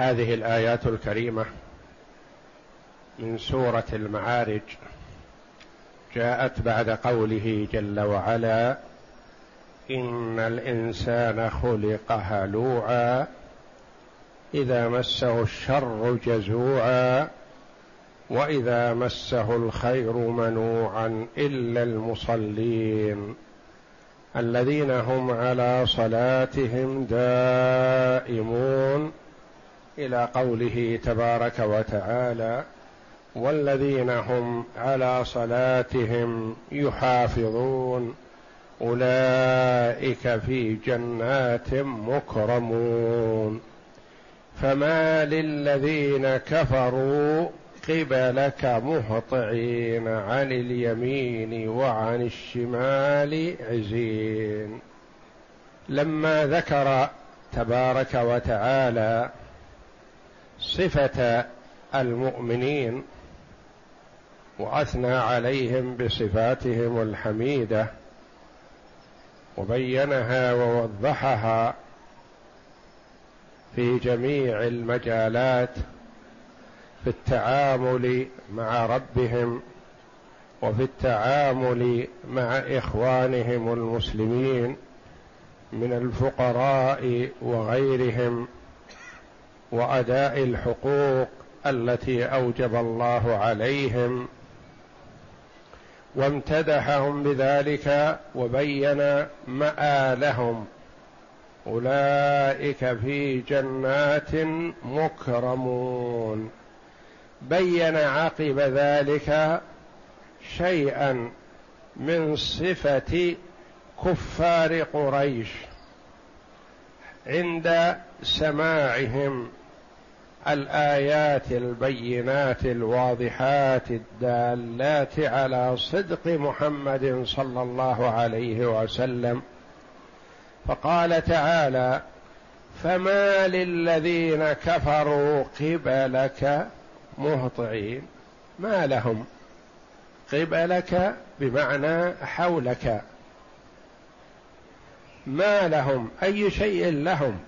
هذه الآيات الكريمة من سورة المعارج جاءت بعد قوله جل وعلا إن الإنسان خلق هلوعا إذا مسه الشر جزوعا وإذا مسه الخير منوعا إلا المصلين الذين هم على صلاتهم دائمون إلى قوله تبارك وتعالى والذين هم على صلاتهم يحافظون أولئك في جنات مكرمون. فما للذين كفروا قبلك مهطعين عن اليمين وعن الشمال عزين. لما ذكر تبارك وتعالى صفة المؤمنين وأثنى عليهم بصفاتهم الحميدة وبينها ووضحها في جميع المجالات في التعامل مع ربهم وفي التعامل مع إخوانهم المسلمين من الفقراء وغيرهم وأداء الحقوق التي أوجب الله عليهم وامتدحهم بذلك وبين مآلهم. أولئك في جنات مكرمون. بين عقب ذلك شيئا من صفة كفار قريش عند سماعهم. الآيات البينات الواضحات الدالات على صدق محمد صلى الله عليه وسلم. فقال تعالى فما للذين كفروا قبلك مهطعين. ما لهم؟ قبلك بمعنى حولك. ما لهم؟ أي شيء لهم؟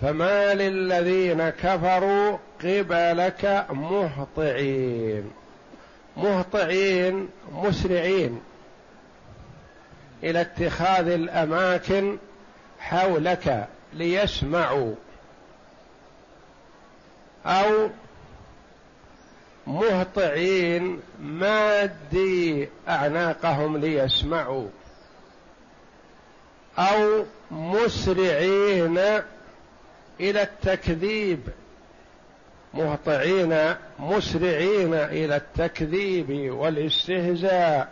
فما للذين كفروا قبلك مهطعين. مهطعين مسرعين إلى اتخاذ الأماكن حولك ليسمعوا أو مهطعين مادي أعناقهم ليسمعوا أو مسرعين إلى التكذيب. مهطعين مسرعين إلى التكذيب والاستهزاء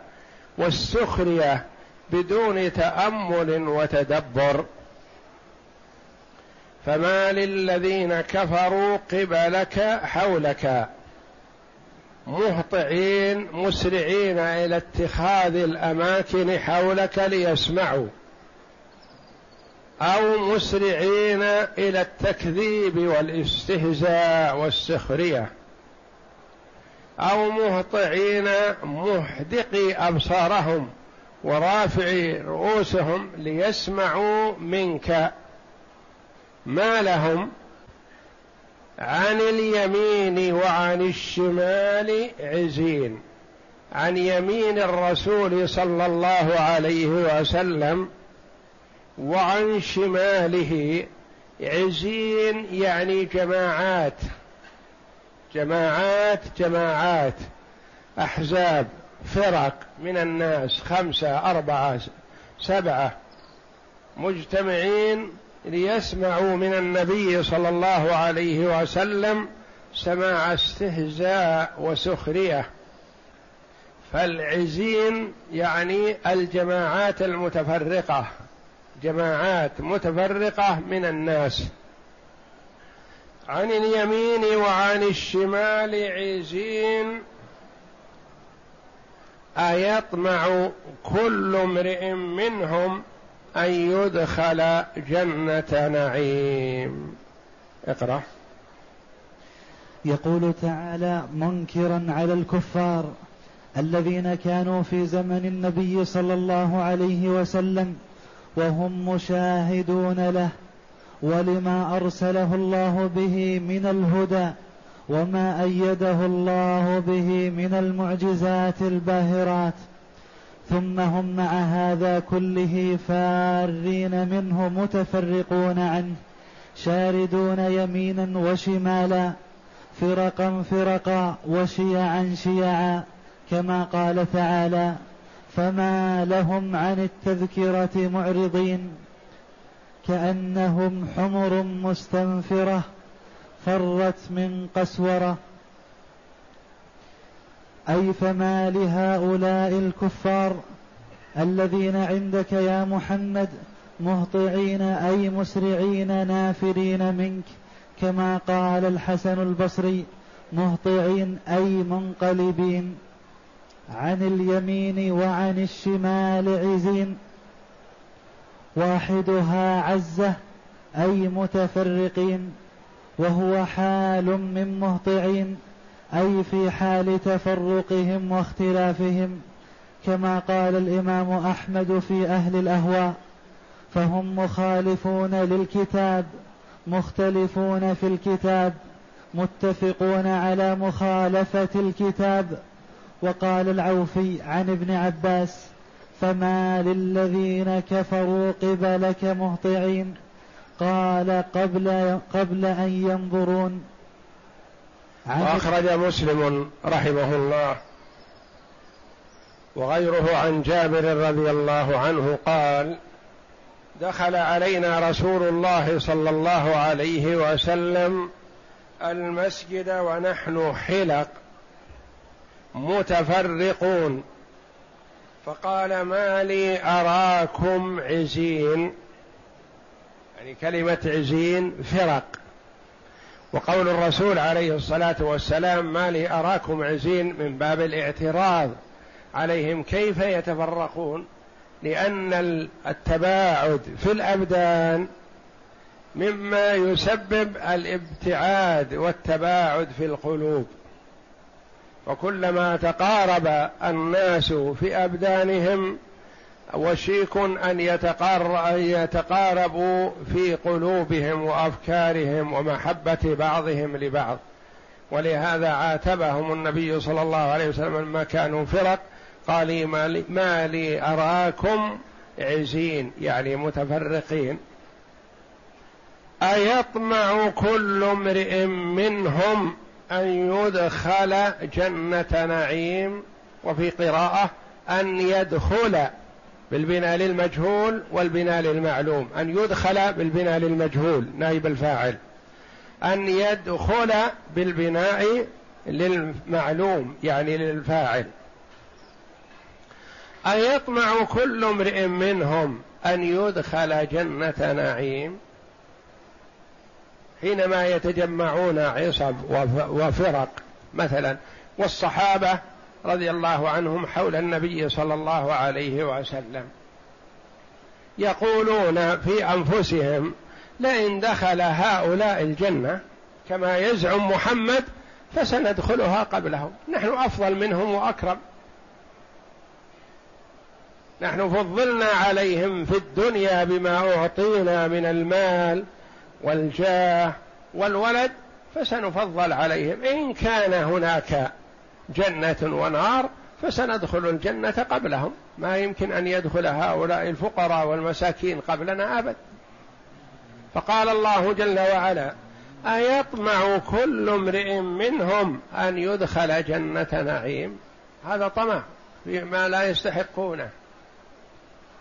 والسخرية بدون تأمل وتدبر. فما للذين كفروا قبلك حولك. مهطعين مسرعين إلى اتخاذ الأماكن حولك ليسمعوا. أو مسرعين إلى التكذيب والاستهزاء والسخرية. أو مهطعين محدقي أبصارهم ورافعي رؤوسهم ليسمعوا منك. ما لهم عن اليمين وعن الشمال عزين. عن يمين الرسول صلى الله عليه وسلم وعن شماله عزين يعني جماعات. جماعات جماعات. أحزاب فرق من الناس خمسة أربعة سبعة. مجتمعين ليسمعوا من النبي صلى الله عليه وسلم سماع استهزاء وسخرية. فالعزين يعني الجماعات المتفرقة. جماعات متفرقة من الناس. عن اليمين وعن الشمال عزين. أيطمع كل امرئ منهم أن يدخل جنة نعيم. اقرأ. يقول تعالى منكرا على الكفار الذين كانوا في زمن النبي صلى الله عليه وسلم وهم مشاهدون له ولما أرسله الله به من الهدى وما أيده الله به من المعجزات الباهرات ثم هم مع هذا كله فارين منه متفرقون عنه شاردون يمينا وشمالا فرقا فرقا وشيعا شيعا كما قال تعالى فما لهم عن التذكرة معرضين كأنهم حمر مستنفرة فرت من قسورة. أي فما لهؤلاء الكفار الذين عندك يا محمد مهطعين أي مسرعين نافرين منك؟ كما قال الحسن البصري مهطعين أي منقلبين. عن اليمين وعن الشمال عزين. واحدها عزة أي متفرقين. وهو حال من مهطعين أي في حال تفرقهم واختلافهم. كما قال الإمام أحمد في أهل الأهواء فهم مخالفون للكتاب مختلفون في الكتاب متفقون على مخالفة الكتاب. وقال العوفي عن ابن عباس فما للذين كفروا قبلك مهطعين؟ قال قبل قبل أن ينظرون. وأخرج مسلم رحمه الله وغيره عن جابر رضي الله عنه قال دخل علينا رسول الله صلى الله عليه وسلم المسجد ونحن حلق متفرقون. فقال ما لي أراكم عزين. يعني كلمة عزين فرق. وقول الرسول عليه الصلاة والسلام ما لي أراكم عزين من باب الاعتراض عليهم كيف يتفرقون؟ لأن التباعد في الأبدان مما يسبب الابتعاد والتباعد في القلوب. وكلما تقارب الناس في أبدانهم وشيك أن, يتقار أن يتقاربوا في قلوبهم وأفكارهم ومحبة بعضهم لبعض. ولهذا عاتبهم النبي صلى الله عليه وسلم لما كانوا فرق قال ما لي أراكم عزين يعني متفرقين. أيطمع كل امرئ منهم أن يدخل جنة نعيم وفي قراءة أن يدخل بالبناء للمجهول والبناء للمعلوم. أن يدخل بالبناء للمجهول نائب الفاعل. أن يدخل بالبناء للمعلوم يعني للفاعل. أيطمع كل امرئ منهم أن يدخل جنة نعيم؟ حينما يتجمعون عصب وفرق مثلا والصحابة رضي الله عنهم حول النبي صلى الله عليه وسلم يقولون في أنفسهم لئن دخل هؤلاء الجنة كما يزعم محمد فسندخلها قبلهم نحن أفضل منهم وأكرم. نحن فضلنا عليهم في الدنيا بما أعطينا من المال والجاه والولد فسنفضل عليهم. إن كان هناك جنة ونار فسندخل الجنة قبلهم. ما يمكن أن يدخل هؤلاء الفقراء والمساكين قبلنا أبد. فقال الله جل وعلا أيطمع كل امرئ منهم أن يدخل جنة نعيم؟ هذا طمع فيما لا يستحقونه.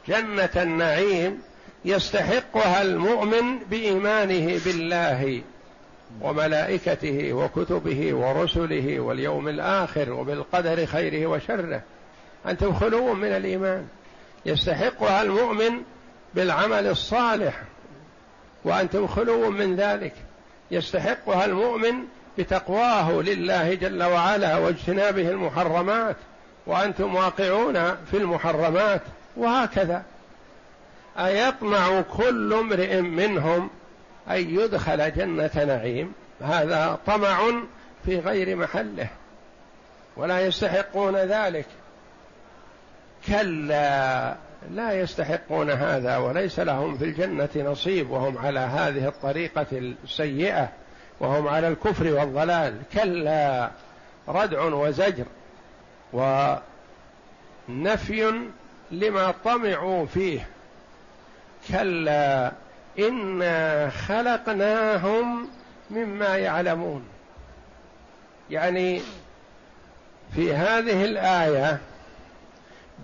جنة النعيم يستحقها المؤمن بإيمانه بالله وملائكته وكتبه ورسله واليوم الآخر وبالقدر خيره وشره. أنتم خلو من الإيمان. يستحقها المؤمن بالعمل الصالح وأنتم خلو من ذلك. يستحقها المؤمن بتقواه لله جل وعلا واجتنابه المحرمات. وأنتم واقعون في المحرمات. وهكذا. أيطمع كل امرئ منهم أن يدخل جنة نعيم؟ هذا طمع في غير محله ولا يستحقون ذلك. كلا لا يستحقون هذا وليس لهم في الجنة نصيب وهم على هذه الطريقة السيئة وهم على الكفر والضلال. كلا ردع وزجر ونفي لما طمعوا فيه. كلا إنا خلقناهم مما يعلمون. يعني في هذه الآية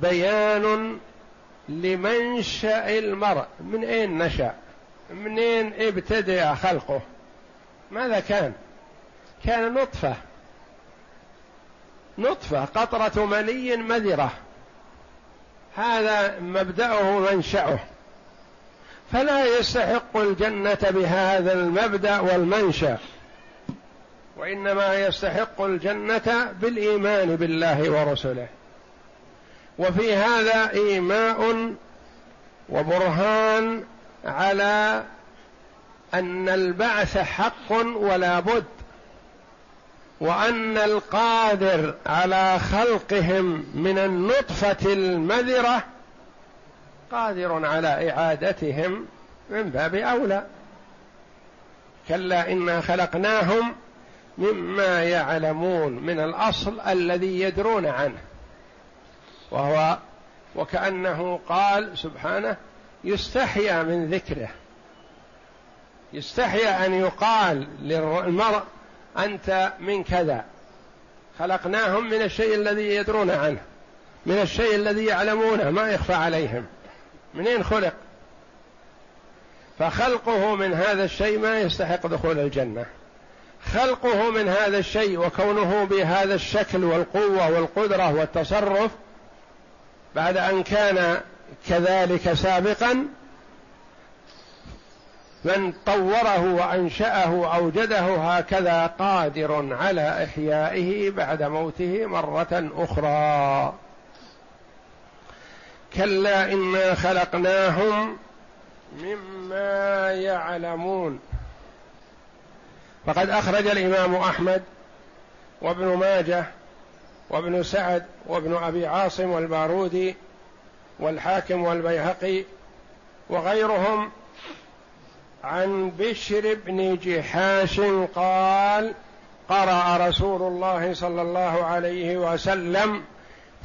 بيان لمنشأ المرء. من أين نشأ؟ منين ابتدأ خلقه؟ ماذا كان؟ كان نطفة. نطفة قطرة مني مذرة. هذا مبدأه منشأه. فلا يستحق الجنة بهذا المبدأ والمنشأ وإنما يستحق الجنة بالإيمان بالله ورسله. وفي هذا إيماء وبرهان على أن البعث حق ولا بد وأن القادر على خلقهم من النطفة المذرة قادر على إعادتهم من باب أولى. كلا إنا خلقناهم مما يعلمون من الأصل الذي يدرون عنه. وهو وكأنه قال سبحانه يستحيا من ذكره. يستحيا أن يقال للمرء أنت من كذا. خلقناهم من الشيء الذي يدرون عنه من الشيء الذي يعلمونه ما يخفى عليهم. منين خلق؟ فخلقه من هذا الشيء ما يستحق دخول الجنة. خلقه من هذا الشيء وكونه بهذا الشكل والقوة والقدرة والتصرف بعد أن كان كذلك سابقا من طوره وأنشأه أوجده هكذا قادر على إحيائه بعد موته مرة أخرى. كلا إنا خلقناهم مما يعلمون. فقد أخرج الإمام أحمد وابن ماجه وابن سعد وابن أبي عاصم والبارودي والحاكم والبيهقي وغيرهم عن بشر بن جحاش قال قرأ رسول الله صلى الله عليه وسلم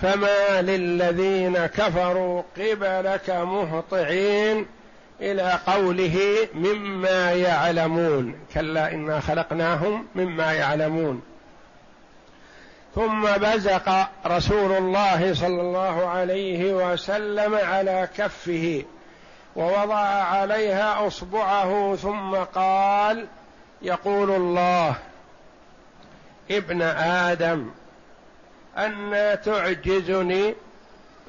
فما للذين كفروا قبلك مهطعين إلى قوله مما يعلمون كلا إنا خلقناهم مما يعلمون. ثم بزق رسول الله صلى الله عليه وسلم على كفه ووضع عليها أصبعه ثم قال يقول الله ابن آدم أن تعجزني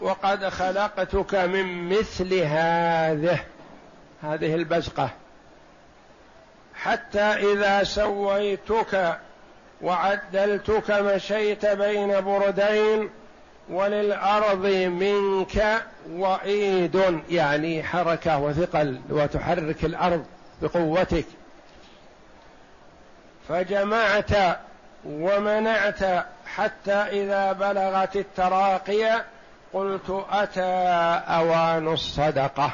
وقد خلقتك من مثل هذه هذه البزقة. حتى إذا سويتك وعدلتك مشيت بين بردين وللأرض منك وعيد يعني حركة وثقل وتحرك الأرض بقوتك. فجمعت ومنعت حتى إذا بلغت التراقي قلت أتى أوان الصدقة.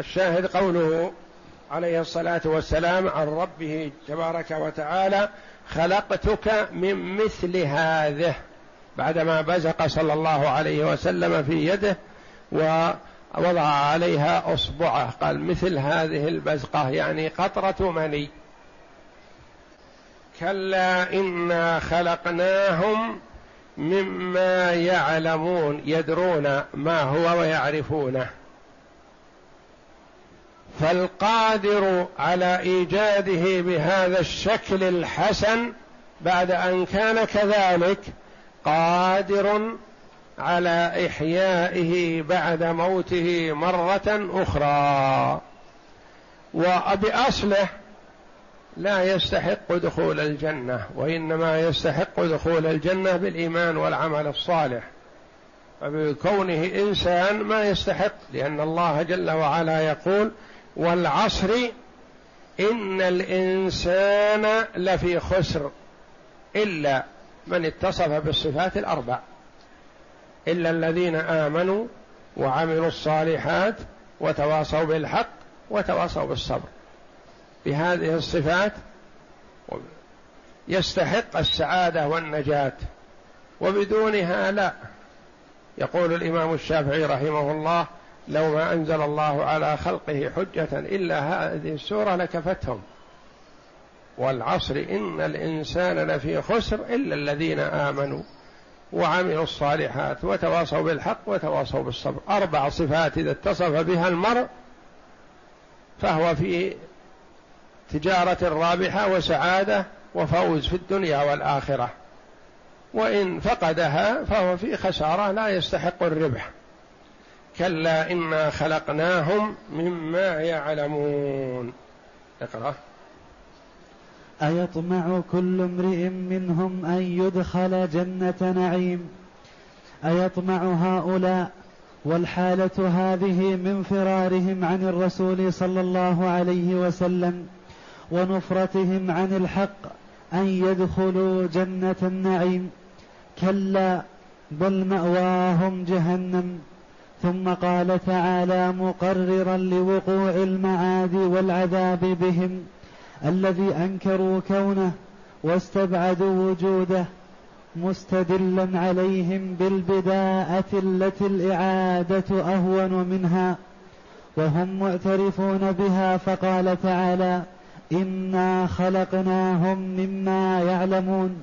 الشاهد قوله عليه الصلاة والسلام عن ربه تبارك وتعالى خلقتك من مثل هذه. بعدما بزق صلى الله عليه وسلم في يده ووضع عليها أصبعه قال مثل هذه البزقة يعني قطرة مني. كلا إنا خلقناهم مما يعلمون يدرون ما هو ويعرفونه. فالقادر على إيجاده بهذا الشكل الحسن بعد أن كان كذلك قادر على إحيائه بعد موته مرة أخرى. وبأصله لا يستحق دخول الجنة وإنما يستحق دخول الجنة بالإيمان والعمل الصالح. فبكونه إنسان ما يستحق لأن الله جل وعلا يقول والعصر إن الإنسان لفي خسر إلا من اتصف بالصفات الأربع إلا الذين آمنوا وعملوا الصالحات وتواصوا بالحق وتواصوا بالصبر. بهذه الصفات يستحق السعادة والنجاة وبدونها لا. يقول الإمام الشافعي رحمه الله لو ما أنزل الله على خلقه حجة إلا هذه السورة لكفتهم. والعصر إن الإنسان لفي خسر إلا الذين آمنوا وعملوا الصالحات وتواصوا بالحق وتواصوا بالصبر. أربع صفات إذا اتصف بها المرء فهو في تجارة رابحة وسعادة وفوز في الدنيا والآخرة. وإن فقدها فهو في خسارة لا يستحق الربح. كلا إنا خلقناهم مما يعلمون. اقرأ. أيطمع كل امرئ منهم أن يدخل جنة نعيم. أيطمع هؤلاء والحالة هذه من فرارهم عن الرسول صلى الله عليه وسلم. ونفرتهم عن الحق أن يدخلوا جنة النعيم. كلا بل مأواهم جهنم. ثم قال تعالى مقررا لوقوع المعاد والعذاب بهم. الذي أنكروا كونه واستبعدوا وجوده مستدلا عليهم بالبداءة التي الإعادة أهون منها. وهم معترفون بها فقال تعالى إنا خلقناهم مما يعلمون.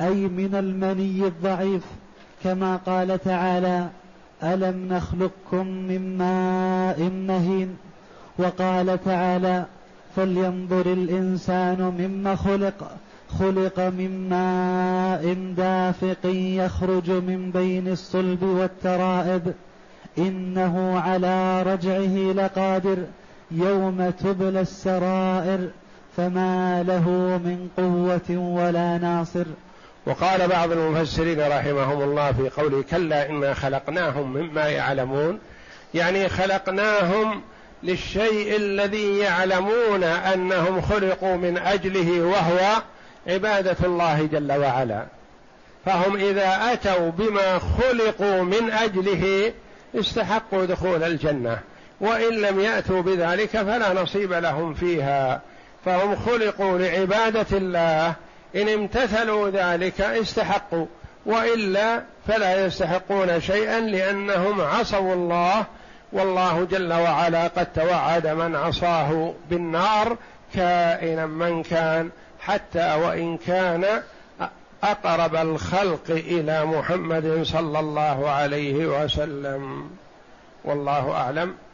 أي من المني الضعيف كما قال تعالى ألم نخلقكم من ماء مهين؟ وقال تعالى فلينظر الإنسان مما خلق خلق من ماء دافق يخرج من بين الصلب والترائب. إنه على رجعه لقادر. يوم تبلى السرائر فما له من قوة ولا ناصر. وقال بعض المفسرين رحمهم الله في قوله كلا إنا خلقناهم مما يعلمون. يعني خلقناهم للشيء الذي يعلمون أنهم خلقوا من أجله وهو عبادة الله جل وعلا. فهم إذا أتوا بما خلقوا من أجله استحقوا دخول الجنة. وإن لم يأتوا بذلك فلا نصيب لهم فيها. فهم خلقوا لعبادة الله. إن امتثلوا ذلك استحقوا. وإلا فلا يستحقون شيئا لأنهم عصوا الله. والله جل وعلا قد توعد من عصاه بالنار كائنا من كان. حتى وإن كان أقرب الخلق إلى محمد صلى الله عليه وسلم. والله أعلم.